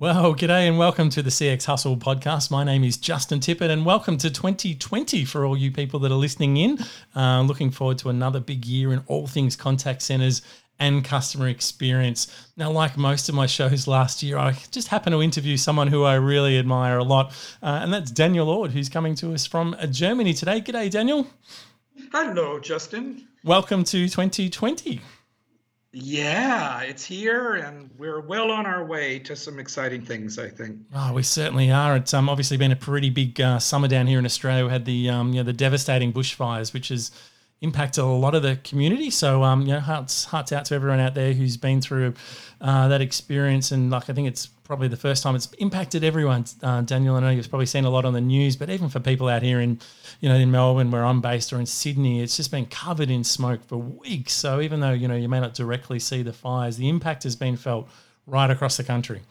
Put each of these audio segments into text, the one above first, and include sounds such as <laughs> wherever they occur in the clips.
Well, g'day and welcome to the CX Hustle podcast. My name is Justin Tippett, and welcome to 2020 for all you people that are listening in. Uh, looking forward to another big year in all things contact centers and customer experience. Now, like most of my shows last year, I just happened to interview someone who I really admire a lot, uh, and that's Daniel Ord, who's coming to us from Germany today. G'day, Daniel. Hello, Justin. Welcome to 2020. Yeah, it's here, and we're well on our way to some exciting things. I think. Oh, we certainly are. It's um, obviously been a pretty big uh, summer down here in Australia. We had the um, you know the devastating bushfires, which has impacted a lot of the community. So um, you know, hearts hearts out to everyone out there who's been through uh, that experience. And like I think it's probably the first time it's impacted everyone. Uh, Daniel, I know you've probably seen a lot on the news, but even for people out here in, you know, in Melbourne where I'm based or in Sydney, it's just been covered in smoke for weeks. So even though you know you may not directly see the fires, the impact has been felt right across the country.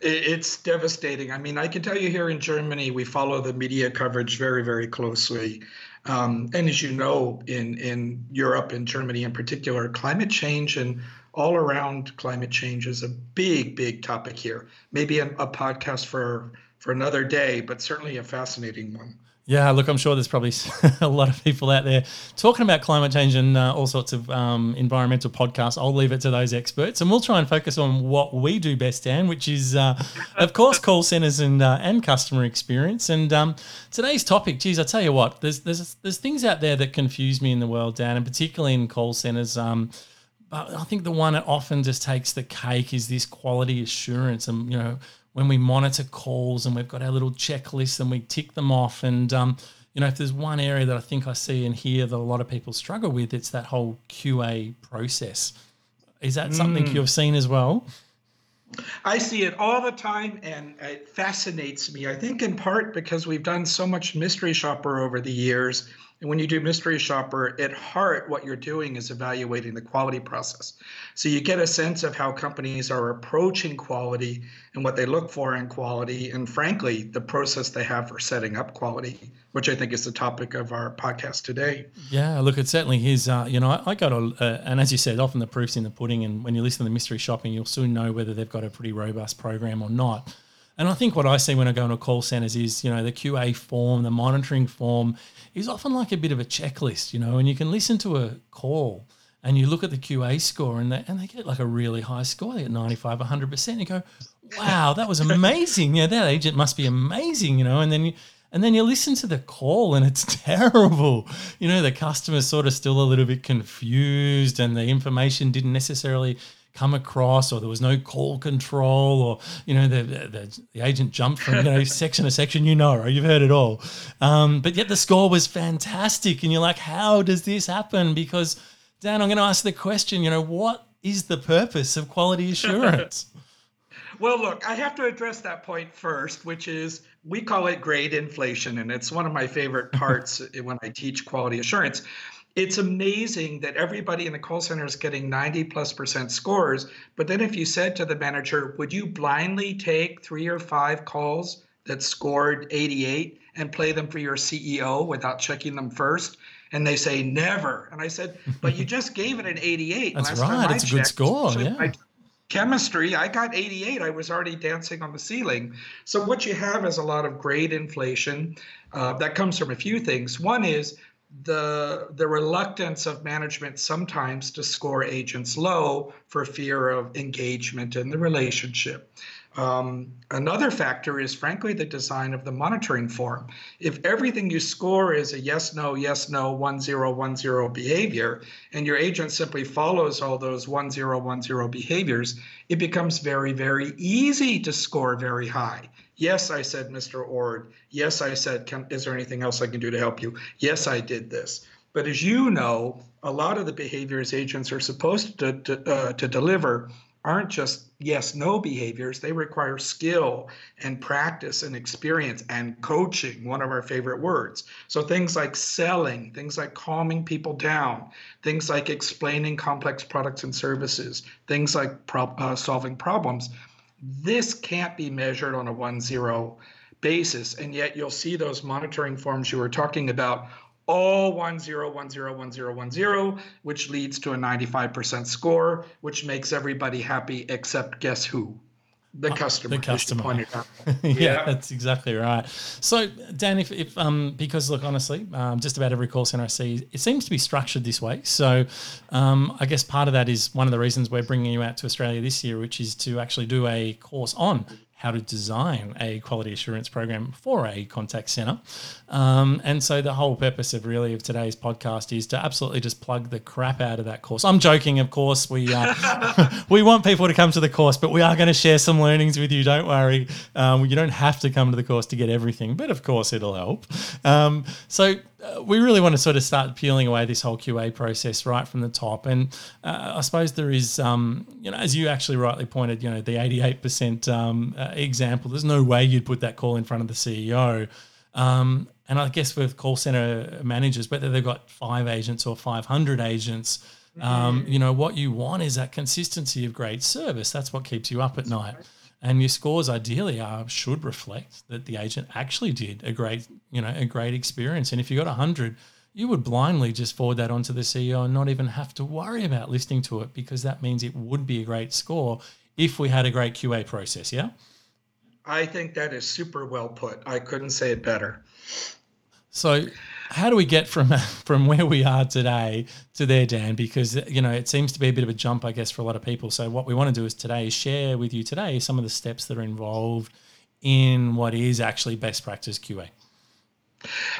It's devastating. I mean, I can tell you here in Germany, we follow the media coverage very, very closely. Um, and as you know, in, in Europe and Germany in particular, climate change and all around climate change is a big, big topic here. Maybe a, a podcast for for another day, but certainly a fascinating one. Yeah, look, I'm sure there's probably <laughs> a lot of people out there talking about climate change and uh, all sorts of um, environmental podcasts. I'll leave it to those experts, and we'll try and focus on what we do best, Dan, which is, uh, of course, call centers and uh, and customer experience. And um, today's topic, geez, I tell you what, there's there's there's things out there that confuse me in the world, Dan, and particularly in call centers. Um, but I think the one that often just takes the cake is this quality assurance. And, you know, when we monitor calls and we've got our little checklist and we tick them off. And, um, you know, if there's one area that I think I see and hear that a lot of people struggle with, it's that whole QA process. Is that something mm. you've seen as well? I see it all the time and it fascinates me. I think in part because we've done so much mystery shopper over the years and when you do mystery shopper, at heart, what you're doing is evaluating the quality process. So you get a sense of how companies are approaching quality and what they look for in quality, and frankly, the process they have for setting up quality, which I think is the topic of our podcast today. Yeah, look, it certainly is. Uh, you know, I, I got a, uh, and as you said, often the proof's in the pudding. And when you listen to the mystery shopping, you'll soon know whether they've got a pretty robust program or not. And I think what I see when I go into call centers is, you know, the QA form, the monitoring form is often like a bit of a checklist, you know, and you can listen to a call and you look at the QA score and they, and they get like a really high score, they get 95, 100%. And you go, wow, that was amazing. Yeah, that agent must be amazing, you know, and then you, and then you listen to the call and it's <laughs> terrible. You know, the customer's sort of still a little bit confused and the information didn't necessarily come across or there was no call control or you know the the, the agent jumped from you know <laughs> section to section you know right? You've heard it all. Um, but yet the score was fantastic and you're like how does this happen? Because dan i'm going to ask the question you know what is the purpose of quality assurance? <laughs> Well look i have to address that point first which is we call it grade inflation and it's one of my favorite <laughs> parts when i teach quality assurance it's amazing that everybody in the call center is getting 90 plus percent scores. But then if you said to the manager, would you blindly take three or five calls that scored 88 and play them for your CEO without checking them first? And they say never. And I said, but you just gave it an 88. That's right. It's a checked, good score. Yeah. chemistry, I got 88. I was already dancing on the ceiling. So what you have is a lot of grade inflation. Uh, that comes from a few things. One is the the reluctance of management sometimes to score agents low for fear of engagement in the relationship. Um, another factor is, frankly, the design of the monitoring form. If everything you score is a yes, no, yes, no, one, zero, one, zero behavior, and your agent simply follows all those one, zero, one, zero behaviors, it becomes very, very easy to score very high. Yes, I said, Mr. Ord. Yes, I said, can, is there anything else I can do to help you? Yes, I did this. But as you know, a lot of the behaviors agents are supposed to, to, uh, to deliver aren't just yes no behaviors they require skill and practice and experience and coaching one of our favorite words so things like selling things like calming people down things like explaining complex products and services things like pro- uh, solving problems this can't be measured on a one zero basis. And yet you'll see those monitoring forms you were talking about all one zero one zero one zero one zero, which leads to a 95% score, which makes everybody happy except guess who? The customer. The customer. <laughs> yeah, yeah, that's exactly right. So, Dan, if, if um, because look, honestly, um, just about every call center I see, it seems to be structured this way. So, um, I guess part of that is one of the reasons we're bringing you out to Australia this year, which is to actually do a course on how to design a quality assurance program for a contact center. Um, and so the whole purpose of really of today's podcast is to absolutely just plug the crap out of that course. I'm joking, of course. We uh, <laughs> we want people to come to the course, but we are going to share some learnings with you. Don't worry. Um, you don't have to come to the course to get everything, but of course it'll help. Um, so we really want to sort of start peeling away this whole QA process right from the top. And uh, I suppose there is, um, you know, as you actually rightly pointed, you know, the 88% um, uh, example, there's no way you'd put that call in front of the CEO. Um, and I guess with call center managers, whether they've got five agents or 500 agents, um, mm-hmm. you know, what you want is that consistency of great service. That's what keeps you up at night and your scores ideally are should reflect that the agent actually did a great you know a great experience. And if you got 100 you would blindly just forward that onto the ceo and not even have to worry about listening to it because that means it would be a great score if we had a great qa process yeah? I think that is super well put. I couldn't say it better. So how do we get from <laughs> from where we are today to there, Dan? Because you know it seems to be a bit of a jump, I guess, for a lot of people. So what we want to do is today share with you today some of the steps that are involved in what is actually best practice QA.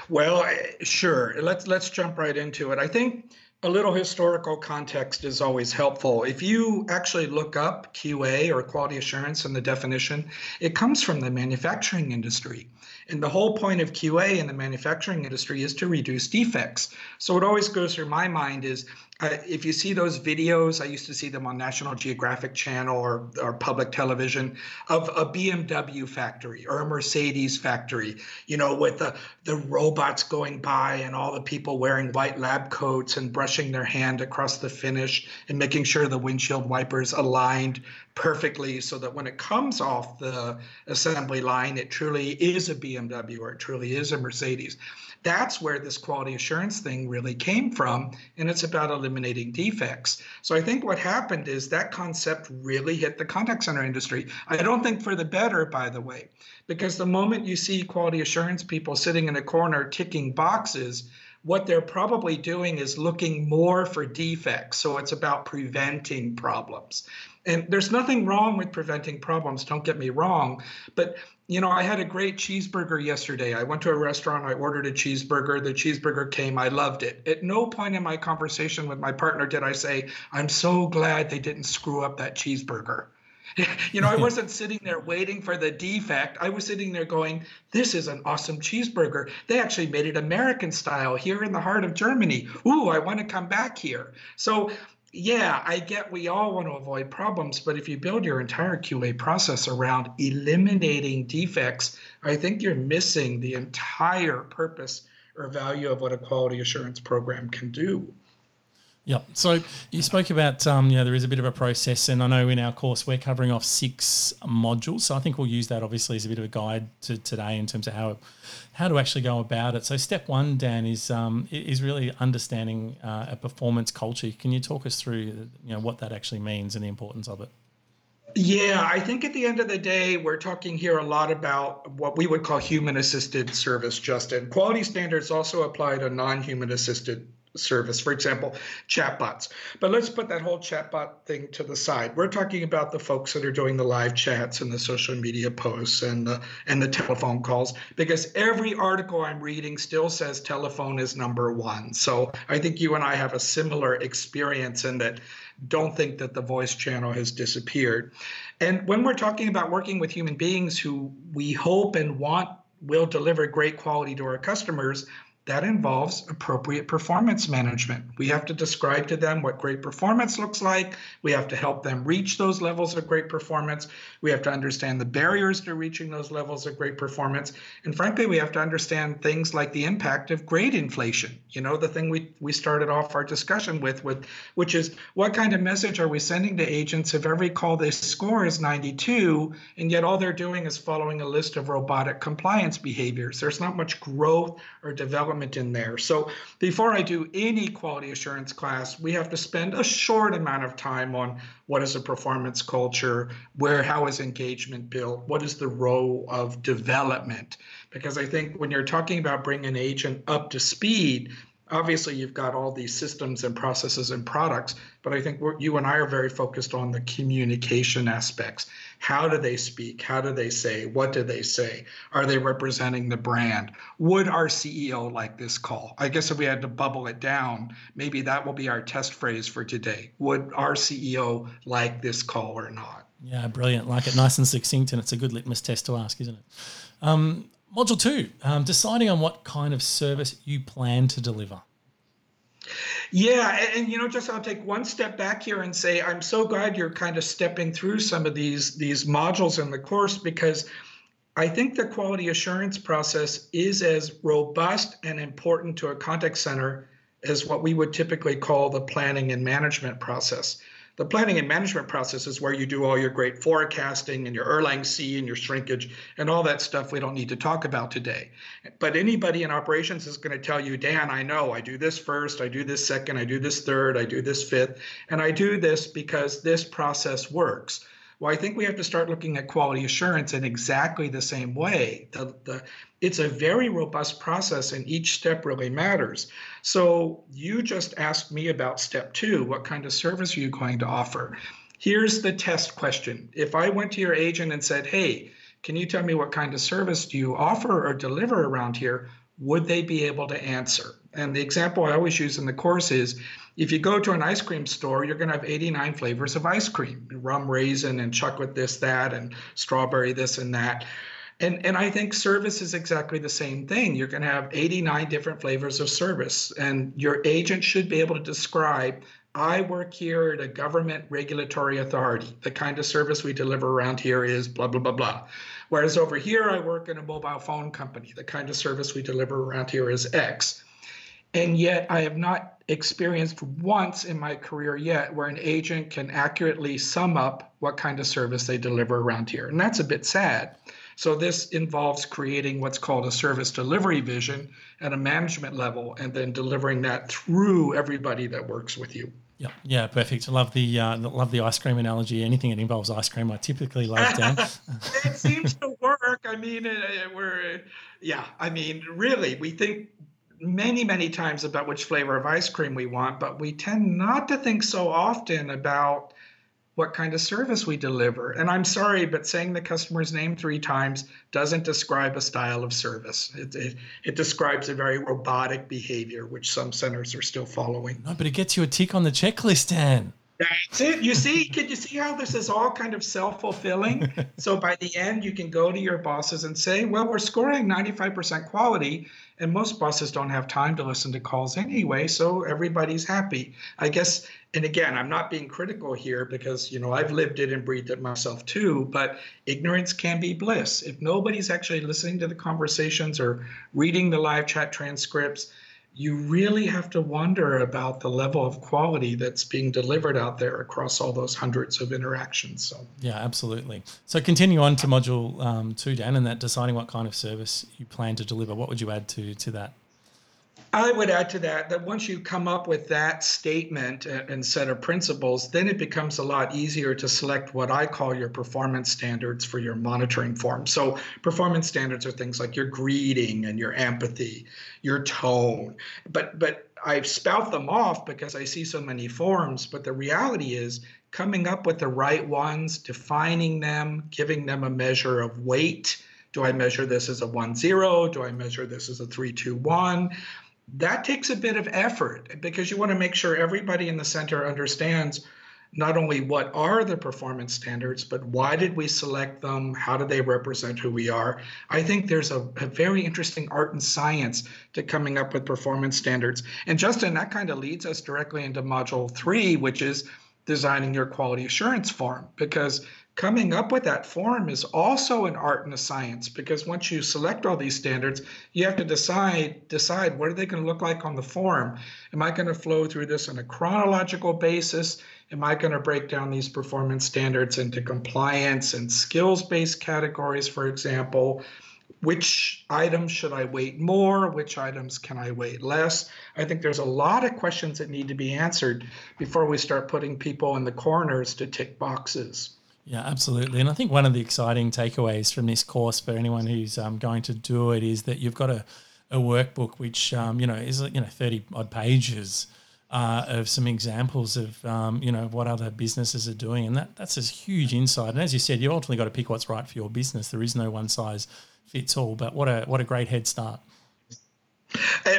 Well, eh, sure. Let's let's jump right into it. I think a little historical context is always helpful. If you actually look up QA or quality assurance in the definition, it comes from the manufacturing industry. And the whole point of QA in the manufacturing industry is to reduce defects. So what always goes through my mind is if you see those videos, I used to see them on National Geographic Channel or, or public television of a BMW factory or a Mercedes factory, you know, with the, the robots going by and all the people wearing white lab coats and brushing their hand across the finish and making sure the windshield wipers aligned perfectly so that when it comes off the assembly line, it truly is a BMW or it truly is a Mercedes that's where this quality assurance thing really came from and it's about eliminating defects. So i think what happened is that concept really hit the contact center industry. I don't think for the better by the way because the moment you see quality assurance people sitting in a corner ticking boxes what they're probably doing is looking more for defects so it's about preventing problems and there's nothing wrong with preventing problems don't get me wrong but you know, I had a great cheeseburger yesterday. I went to a restaurant, I ordered a cheeseburger. The cheeseburger came, I loved it. At no point in my conversation with my partner did I say, I'm so glad they didn't screw up that cheeseburger. <laughs> you know, I wasn't sitting there waiting for the defect. I was sitting there going, This is an awesome cheeseburger. They actually made it American style here in the heart of Germany. Ooh, I want to come back here. So yeah, I get we all want to avoid problems, but if you build your entire QA process around eliminating defects, I think you're missing the entire purpose or value of what a quality assurance program can do. Yeah. So you spoke about, um, you know, there is a bit of a process, and I know in our course we're covering off six modules. So I think we'll use that obviously as a bit of a guide to today in terms of how how to actually go about it. So step one, Dan, is um, is really understanding uh, a performance culture. Can you talk us through, you know, what that actually means and the importance of it? Yeah, I think at the end of the day, we're talking here a lot about what we would call human assisted service, Justin. Quality standards also apply to non human assisted service, for example, chatbots. But let's put that whole chatbot thing to the side. We're talking about the folks that are doing the live chats and the social media posts and the and the telephone calls because every article I'm reading still says telephone is number 1. So I think you and I have a similar experience in that don't think that the voice channel has disappeared. And when we're talking about working with human beings who we hope and want will deliver great quality to our customers, that involves appropriate performance management. We have to describe to them what great performance looks like. We have to help them reach those levels of great performance. We have to understand the barriers to reaching those levels of great performance. And frankly, we have to understand things like the impact of grade inflation. You know, the thing we, we started off our discussion with, with, which is what kind of message are we sending to agents if every call they score is 92 and yet all they're doing is following a list of robotic compliance behaviors? There's not much growth or development element in there. So before I do any quality assurance class, we have to spend a short amount of time on what is a performance culture, where how is engagement built, what is the role of development. Because I think when you're talking about bringing an agent up to speed, obviously you've got all these systems and processes and products but i think you and i are very focused on the communication aspects. How do they speak? How do they say? What do they say? Are they representing the brand? Would our ceo like this call? I guess if we had to bubble it down maybe that will be our test phrase for today. Would our ceo like this call or not? Yeah brilliant. Like it nice and succinct and it's a good litmus test to ask isn't it? Um, Module two, um, deciding on what kind of service you plan to deliver. Yeah, and, and, you know, just I'll take one step back here and say I'm so glad you're kind of stepping through some of these these modules in the course because I think the quality assurance process is as robust and important to a contact center as what we would typically call the planning and management process. The planning and management process is where you do all your great forecasting and your Erlang C and your shrinkage and all that stuff we don't need to talk about today. But anybody in operations is going to tell you, Dan, I know I do this first, I do this second, I do this third, I do this fifth, and I do this because this process works. Well, I think we have to start looking at quality assurance in exactly the same way. The, the, it's a very robust process, and each step really matters. So, you just asked me about step two what kind of service are you going to offer? Here's the test question. If I went to your agent and said, Hey, can you tell me what kind of service do you offer or deliver around here? Would they be able to answer? And the example I always use in the course is if you go to an ice cream store, you're going to have 89 flavors of ice cream rum raisin and chocolate this, that, and strawberry this and that. And, and I think service is exactly the same thing. You're going to have 89 different flavors of service, and your agent should be able to describe I work here at a government regulatory authority. The kind of service we deliver around here is blah, blah, blah, blah. Whereas over here, I work in a mobile phone company. The kind of service we deliver around here is X. And yet, I have not experienced once in my career yet where an agent can accurately sum up what kind of service they deliver around here. And that's a bit sad. So, this involves creating what's called a service delivery vision at a management level and then delivering that through everybody that works with you. Yeah, yeah, perfect. Love the uh, love the ice cream analogy. Anything that involves ice cream, I typically love. Dan. <laughs> it seems to work. I mean, we're yeah. I mean, really, we think many, many times about which flavor of ice cream we want, but we tend not to think so often about what kind of service we deliver. And I'm sorry, but saying the customer's name three times doesn't describe a style of service. It, it, it, describes a very robotic behavior, which some centers are still following. No, but it gets you a tick on the checklist, Dan. That's it. You see, can you see how this is all kind of self fulfilling? <laughs> so by the end, you can go to your bosses and say, well, we're scoring 95% quality. And most bosses don't have time to listen to calls anyway. So everybody's happy. I guess, and again, I'm not being critical here because, you know, I've lived it and breathed it myself too, but ignorance can be bliss. If nobody's actually listening to the conversations or reading the live chat transcripts, you really have to wonder about the level of quality that's being delivered out there across all those hundreds of interactions. So yeah, absolutely. So continue on to module um, two, Dan, and that deciding what kind of service you plan to deliver. What would you add to to that? I would add to that that once you come up with that statement and set of principles, then it becomes a lot easier to select what I call your performance standards for your monitoring form. So, performance standards are things like your greeting and your empathy, your tone. But but I spout them off because I see so many forms. But the reality is coming up with the right ones, defining them, giving them a measure of weight. Do I measure this as a 1 0? Do I measure this as a 3 2 1? That takes a bit of effort because you want to make sure everybody in the center understands not only what are the performance standards, but why did we select them? How do they represent who we are? I think there's a, a, very interesting art and science to coming up with performance standards. And Justin, that kind of leads us directly into module three, which is designing your quality assurance form, because coming up with that form is also an art and a science because once you select all these standards you have to decide decide what are they going to look like on the form am i going to flow through this on a chronological basis am i going to break down these performance standards into compliance and skills based categories for example which items should I weight more? Which items can I weight less? I think there's a lot of questions that need to be answered before we start putting people in the corners to tick boxes. Yeah, absolutely. And I think one of the exciting takeaways from this course for anyone who's um, going to do it is that you've got a, a workbook which um, you know is you know thirty odd pages uh, of some examples of um, you know what other businesses are doing, and that that's a huge insight. And as you said, you ultimately got to pick what's right for your business. There is no one size fits all. But what a what a great head start.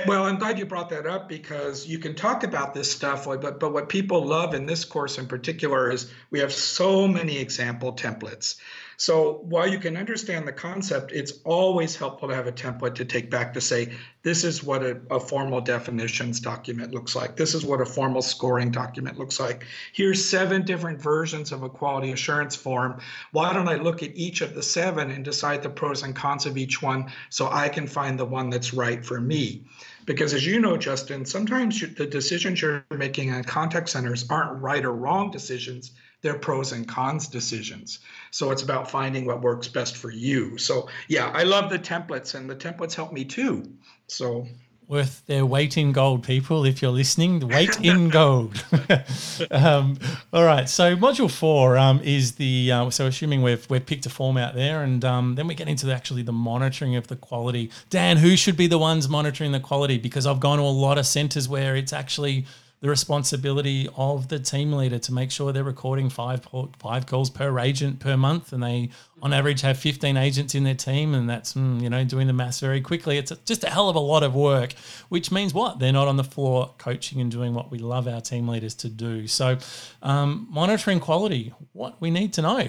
Well, I'm glad you brought that up because you can talk about this stuff, but but what people love in this course in particular is we have so many example templates. So while you can understand the concept, it's always helpful to have a template to take back to say, this is what a, a, formal definitions document looks like. This is what a formal scoring document looks like. Here's seven different versions of a quality assurance form. Why don't I look at each of the seven and decide the pros and cons of each one so I can find the one that's right for me? Because as you know, Justin, sometimes the decisions you're making on contact centers aren't right or wrong decisions they're pros and cons decisions. So it's about finding what works best for you. So yeah, I love the templates and the templates help me too. So worth their weight in gold, people. If you're listening, <laughs> weight in gold. <laughs> um, all right. So module four um, is the uh, so assuming we've we've picked a form out there, and um, then we get into the, actually the monitoring of the quality. Dan, who should be the ones monitoring the quality? Because I've gone to a lot of centres where it's actually the responsibility of the team leader to make sure they're recording five five calls per agent per month, and they on average have 15 agents in their team, and that's mm, you know doing the maths very quickly. It's just a hell of a lot of work, which means what they're not on the floor coaching and doing what we love our team leaders to do. So, um, monitoring quality, what we need to know.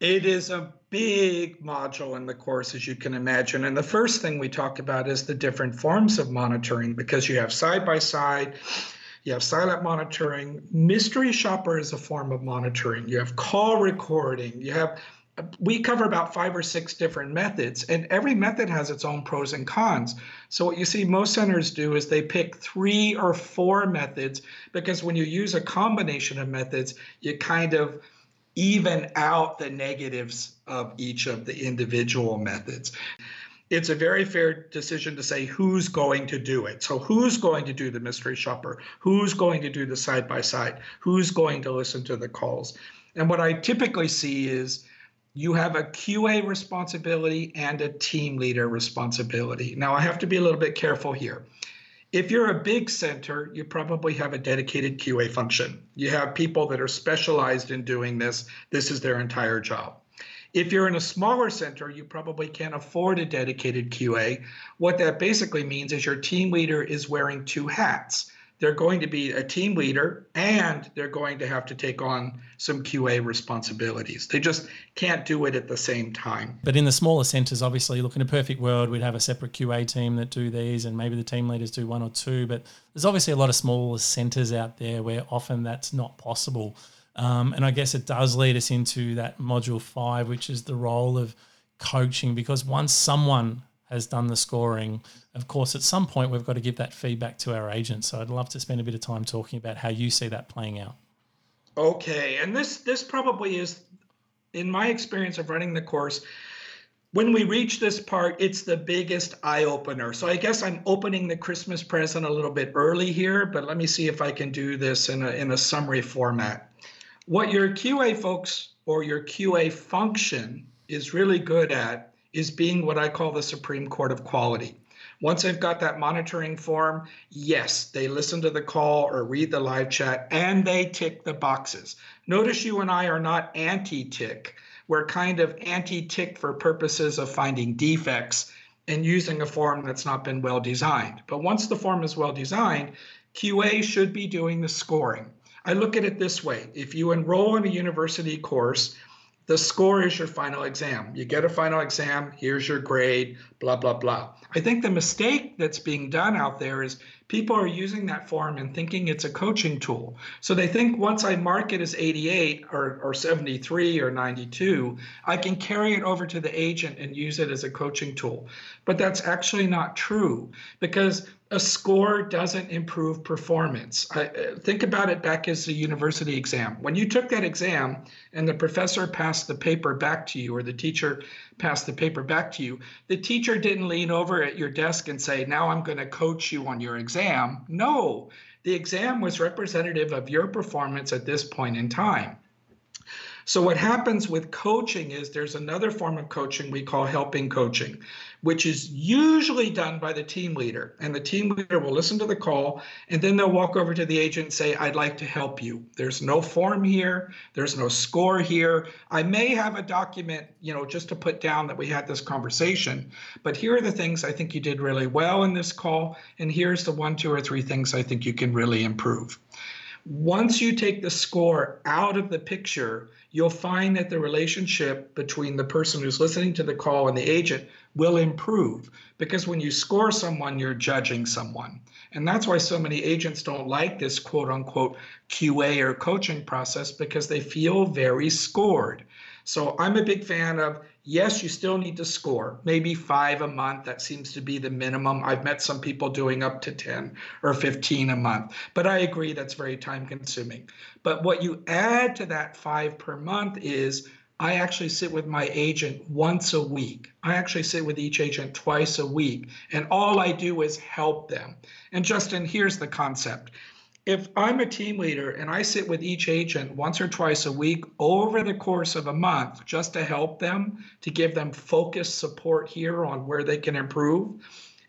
It is a big module in the course, as you can imagine. And the first thing we talk about is the different forms of monitoring because you have side by side you have silent monitoring. Mystery shopper is a form of monitoring. You have call recording. You have we cover about five or six different methods, and every method has its own pros and cons. So, what you see most centers do is they pick three or four methods because when you use a combination of methods, you kind of even out the negatives of each of the individual methods it's a very fair decision to say who's going to do it. So, who's going to do the mystery shopper? Who's going to do the side by side? Who's going to listen to the calls? And what I typically see is you have a QA responsibility and a team leader responsibility. Now, I have to be a little bit careful here. If you're a big center, you probably have a dedicated QA function. You have people that are specialized in doing this, this is their entire job. If you're in a smaller center, you probably can't afford a dedicated QA. What that basically means is your team leader is wearing two hats. They're going to be a team leader and they're going to have to take on some QA responsibilities. They just can't do it at the same time. But in the smaller centers, obviously, look in a perfect world, we'd have a separate QA team that do these and maybe the team leaders do one or two. But there's obviously a lot of smaller centers out there where often that's not possible. Um, and I guess it does lead us into that module five, which is the role of coaching, because once someone has done the scoring, of course, at some point we've got to give that feedback to our agents. So I'd love to spend a bit of time talking about how you see that playing out. Okay, and this this probably is, in my experience of running the course, when we reach this part, it's the biggest eye opener. So I guess I'm opening the Christmas present a little bit early here, but let me see if I can do this in a in a summary format. What your QA folks or your QA function is really good at is being what I call the Supreme Court of Quality. Once they've got that monitoring form, yes, they listen to the call or read the live chat and they tick the boxes. Notice you and I are not anti tick. We're kind of anti tick for purposes of finding defects and using a form that's not been well designed. But once the form is well designed, QA should be doing the scoring. I look at it this way if you enroll in a university course, the score is your final exam. You get a final exam, here's your grade, blah, blah, blah. I think the mistake that's being done out there is people are using that form and thinking it's a coaching tool. So they think once I mark it as 88 or, or 73 or 92, I can carry it over to the agent and use it as a coaching tool. But that's actually not true because a score doesn't improve performance. I, uh, think about it back as a university exam. When you took that exam and the professor passed the paper back to you, or the teacher passed the paper back to you, the teacher didn't lean over at your desk and say, Now I'm going to coach you on your exam. No, the exam was representative of your performance at this point in time. So, what happens with coaching is there's another form of coaching we call helping coaching, which is usually done by the team leader. And the team leader will listen to the call and then they'll walk over to the agent and say, I'd like to help you. There's no form here, there's no score here. I may have a document, you know, just to put down that we had this conversation, but here are the things I think you did really well in this call. And here's the one, two, or three things I think you can really improve. Once you take the score out of the picture, you'll find that the relationship between the person who's listening to the call and the agent will improve because when you score someone, you're judging someone. And that's why so many agents don't like this quote unquote QA or coaching process because they feel very scored. So I'm a big fan of yes, you still need to score, maybe five a month. That seems to be the minimum. I've met some people doing up to 10 or 15 a month, but I agree that's very time consuming. But what you add to that five per month is I actually sit with my agent once a week. I actually sit with each agent twice a week, and all I do is help them. And Justin, here's the concept if I'm a team leader and I sit with each agent once or twice a week over the course of a month just to help them, to give them focused support here on where they can improve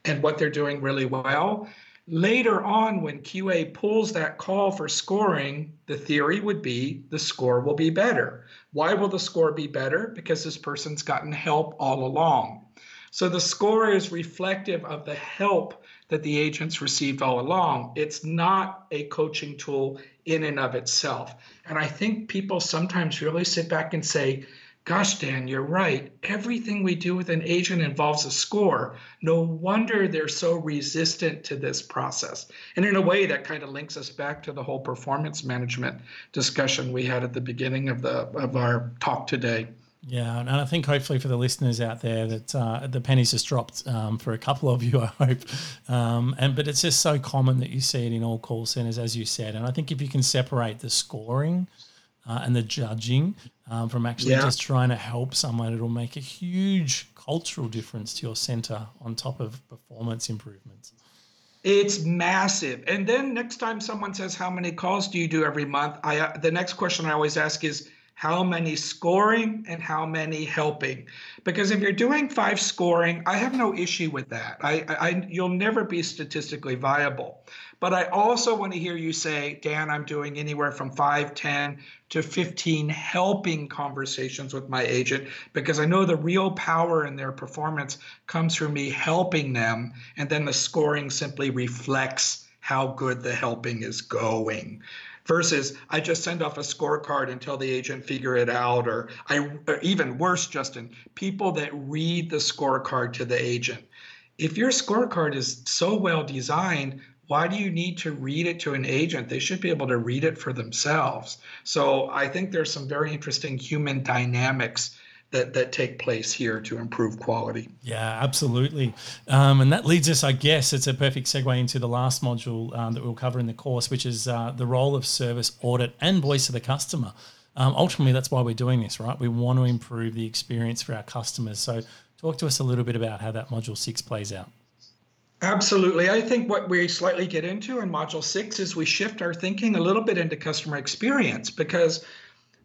and what they're doing really well, later on when QA pulls that call for scoring, the theory would be the score will be better. Why will the score be better? Because this person's gotten help all along. So the score is reflective of the help that the agents received all along. It's not a coaching tool in and of itself. And I think people sometimes really sit back and say, Gosh, Dan, you're right. Everything we do with an agent involves a score. No wonder they're so resistant to this process. And in a way, that kind of links us back to the whole performance management discussion we had at the beginning of the of our talk today. Yeah, and I think hopefully for the listeners out there that uh, the pennies just dropped um, for a couple of you, <laughs> I hope. Um, and but it's just so common that you see it in all call centers, as you said. And I think if you can separate the scoring uh, and the judging um, from actually yeah. just trying to help someone, it'll make a huge cultural difference to your center on top of performance improvements. It's massive. And then next time someone says, "How many calls do you do every month?" I uh, the next question I always ask is how many scoring and how many helping. Because if you're doing five scoring i have no issue with that. I, I you'll never be statistically viable. But i also want to hear you say dan i'm doing anywhere from 5 10 to 15 helping conversations with my agent because i know the real power in their performance comes from me helping them and then the scoring simply reflects how good the helping is going versus I just send off a scorecard and tell the agent figure it out, or I or even worse, Justin, people that read the scorecard to the agent. If your scorecard is so well designed, why do you need to read it to an agent? They should be able to read it for themselves. So I think there's some very interesting human dynamics that that take place here to improve quality. Yeah, absolutely. Um, and that leads us, I guess, it's a perfect segue into the last module um, that we'll cover in the course, which is uh, the role of service audit and voice of the customer. Um, ultimately, that's why we're doing this, right? We want to improve the experience for our customers. So, talk to us a little bit about how that module six plays out. Absolutely. I think what we slightly get into in module six is we shift our thinking a little bit into customer experience because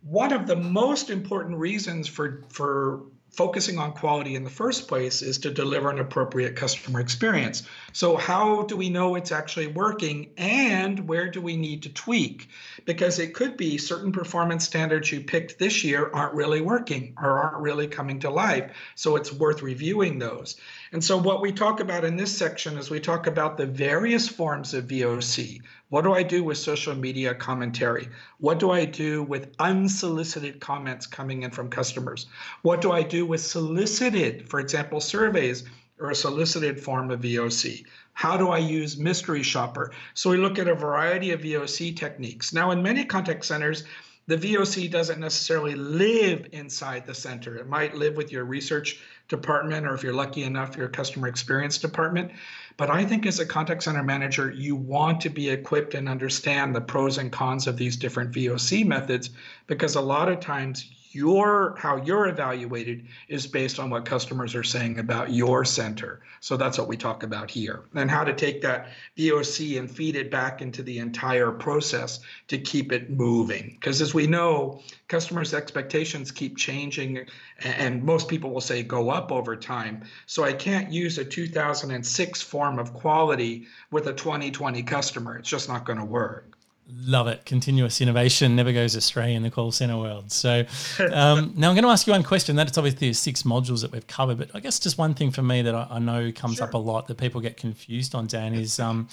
one of the most important reasons for for focusing on quality in the first place is to deliver an appropriate customer experience. So, how do we know it's actually working and where do we need to tweak? Because it could be certain performance standards you picked this year aren't really working or aren't really coming to life. So, it's worth reviewing those. And so, what we talk about in this section is we talk about the various forms of VOC. What do I do with social media commentary? What do I do with unsolicited comments coming in from customers? What do I do with solicited, for example, surveys or a solicited form of VOC? How do I use mystery shopper? So we look at a variety of VOC techniques. Now, in many contact centers, the VOC doesn't necessarily live inside the center. It might live with your research department, or if you're lucky enough, your customer experience department. But I think as a contact center manager, you want to be equipped and understand the pros and cons of these different VOC methods because a lot of times your how you're evaluated is based on what customers are saying about your center. So that's what we talk about here. And how to take that VOC and feed it back into the entire process to keep it moving. Because as we know, customers' expectations keep changing and most people will say go up over time. So I can't use a 2006 form of quality with a 2020 customer. It's just not going to work. Love it. Continuous innovation never goes astray in the call center world. So um, <laughs> now I'm going to ask you one question. That's obviously the six modules that we've covered, but I guess just one thing for me that I, I know comes sure. up a lot that people get confused on, Dan, is um,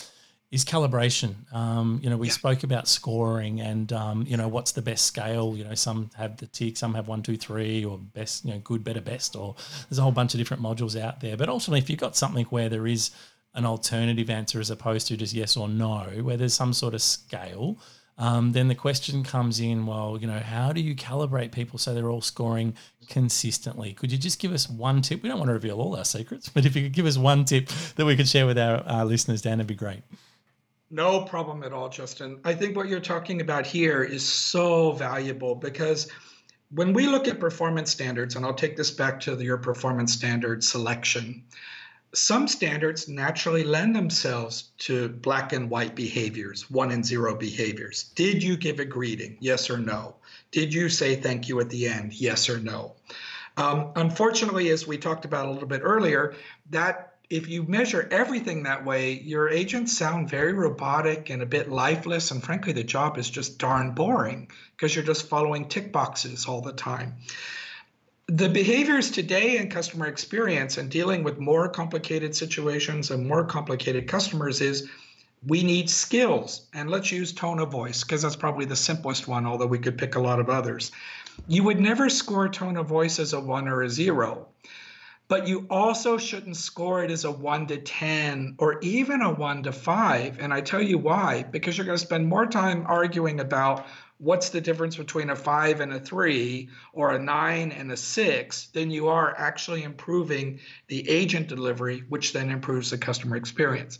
is calibration. Um, you know, we yeah. spoke about scoring and um, you know what's the best scale. You know, some have the tick, some have one, two, three, or best. You know, good, better, best, or there's a whole bunch of different modules out there. But ultimately, if you've got something where there is an alternative answer as opposed to just yes or no, where there's some sort of scale, um, then the question comes in well, you know, how do you calibrate people so they're all scoring consistently? Could you just give us one tip? We don't want to reveal all our secrets, but if you could give us one tip that we could share with our, our listeners, Dan, it'd be great. No problem at all, Justin. I think what you're talking about here is so valuable because when we look at performance standards, and I'll take this back to your performance standard selection, some standards naturally lend themselves to black and white behaviors, one and zero behaviors. Did you give a greeting? Yes or no? Did you say thank you at the end? Yes or no? Um, unfortunately, as we talked about a little bit earlier, that if you measure everything that way, your agents sound very robotic and a bit lifeless. And frankly, the job is just darn boring because you're just following tick boxes all the time the behaviors today in customer experience and dealing with more complicated situations and more complicated customers is we need skills. And let's use tone of voice because that's probably the simplest one although we could pick a lot of others. You would never score tone of voice as a one or a zero but you also shouldn't score it as a 1 to 10 or even a 1 to 5 and i tell you why because you're going to spend more time arguing about what's the difference between a five and a three or a nine and a six, then you are actually improving the agent delivery, which then improves the customer experience.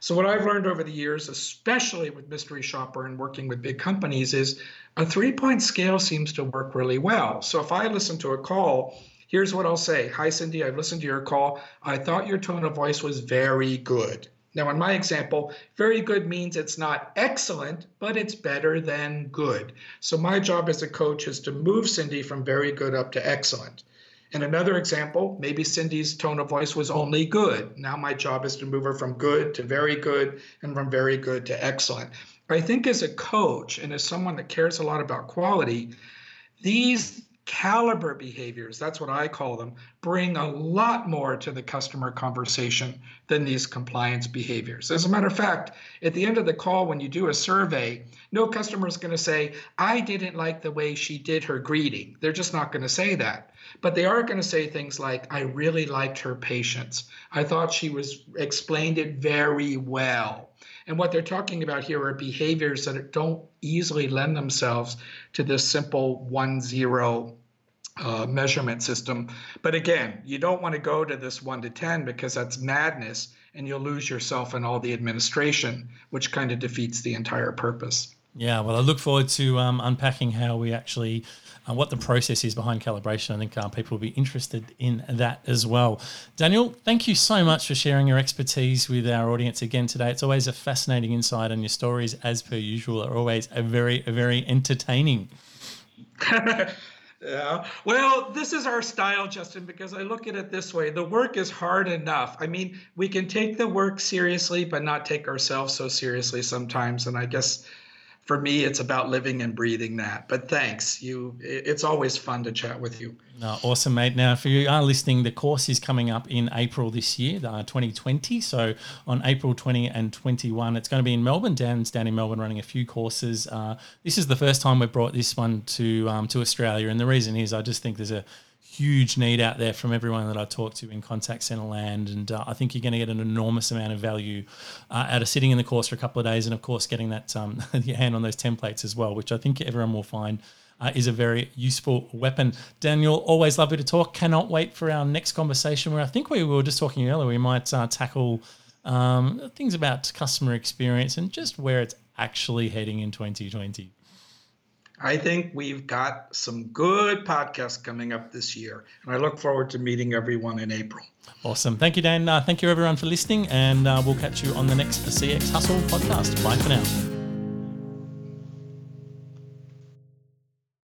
So, what I've learned over the years, especially with Mystery Shopper and working with big companies, is a three point scale seems to work really well. So, if I listen to a call, here's what I'll say Hi, Cindy, I've listened to your call. I thought your tone of voice was very good. Now, in my example, very good means it's not excellent, but it's better than good. So, my job as a coach is to move Cindy from very good up to excellent. In another example, maybe Cindy's tone of voice was only good. Now, my job is to move her from good to very good and from very good to excellent. I think as a coach and as someone that cares a lot about quality, these caliber behaviors, that's what I call them, bring a lot more to the customer conversation than these compliance behaviors. As a matter of fact, at the end of the call, when you do a survey, no customer is going to say, I didn't like the way she did her greeting. They're just not going to say that. But they are going to say things like, I really liked her patience. I thought she was explained it very well. And what they're talking about here are behaviors that don't easily lend themselves to this simple one zero uh, measurement system. But again, you don't want to go to this one to 10 because that's madness and you'll lose yourself in all the administration, which kind of defeats the entire purpose. Yeah, well, I look forward to um, unpacking how we actually uh, what the process is behind calibration. I think uh, people will be interested in that as well. Daniel, thank you so much for sharing your expertise with our audience again today. It's always a fascinating insight, and your stories, as per usual, are always a very, a very entertaining. <laughs> Yeah. Well, this is our style, Justin, because I look at it this way. The work is hard enough. I mean, we can take the work seriously, but not take ourselves so seriously sometimes. And I guess for me, it's about living and breathing that. But thanks, you. It's always fun to chat with you. No, awesome, mate. Now, if you are listening, the course is coming up in April this year, uh, 2020. So on April 20 and 21, it's going to be in Melbourne. Dan's down in Melbourne running a few courses. Uh, this is the first time we've brought this one to um, to Australia, and the reason is I just think there's a huge need out there from everyone that I talk to in contact center land, and uh, I think you're going to get an enormous amount of value uh, out of sitting in the course for a couple of days, and of course getting that um, <laughs> your hand on those templates as well, which I think everyone will find. Uh, is a very useful weapon. Daniel, always lovely to talk. Cannot wait for our next conversation where I think we were just talking earlier. We might uh, tackle um, things about customer experience and just where it's actually heading in 2020. I think we've got some good podcasts coming up this year, and I look forward to meeting everyone in April. Awesome. Thank you, Dan. Uh, thank you, everyone, for listening, and uh, we'll catch you on the next CX Hustle podcast. Bye for now.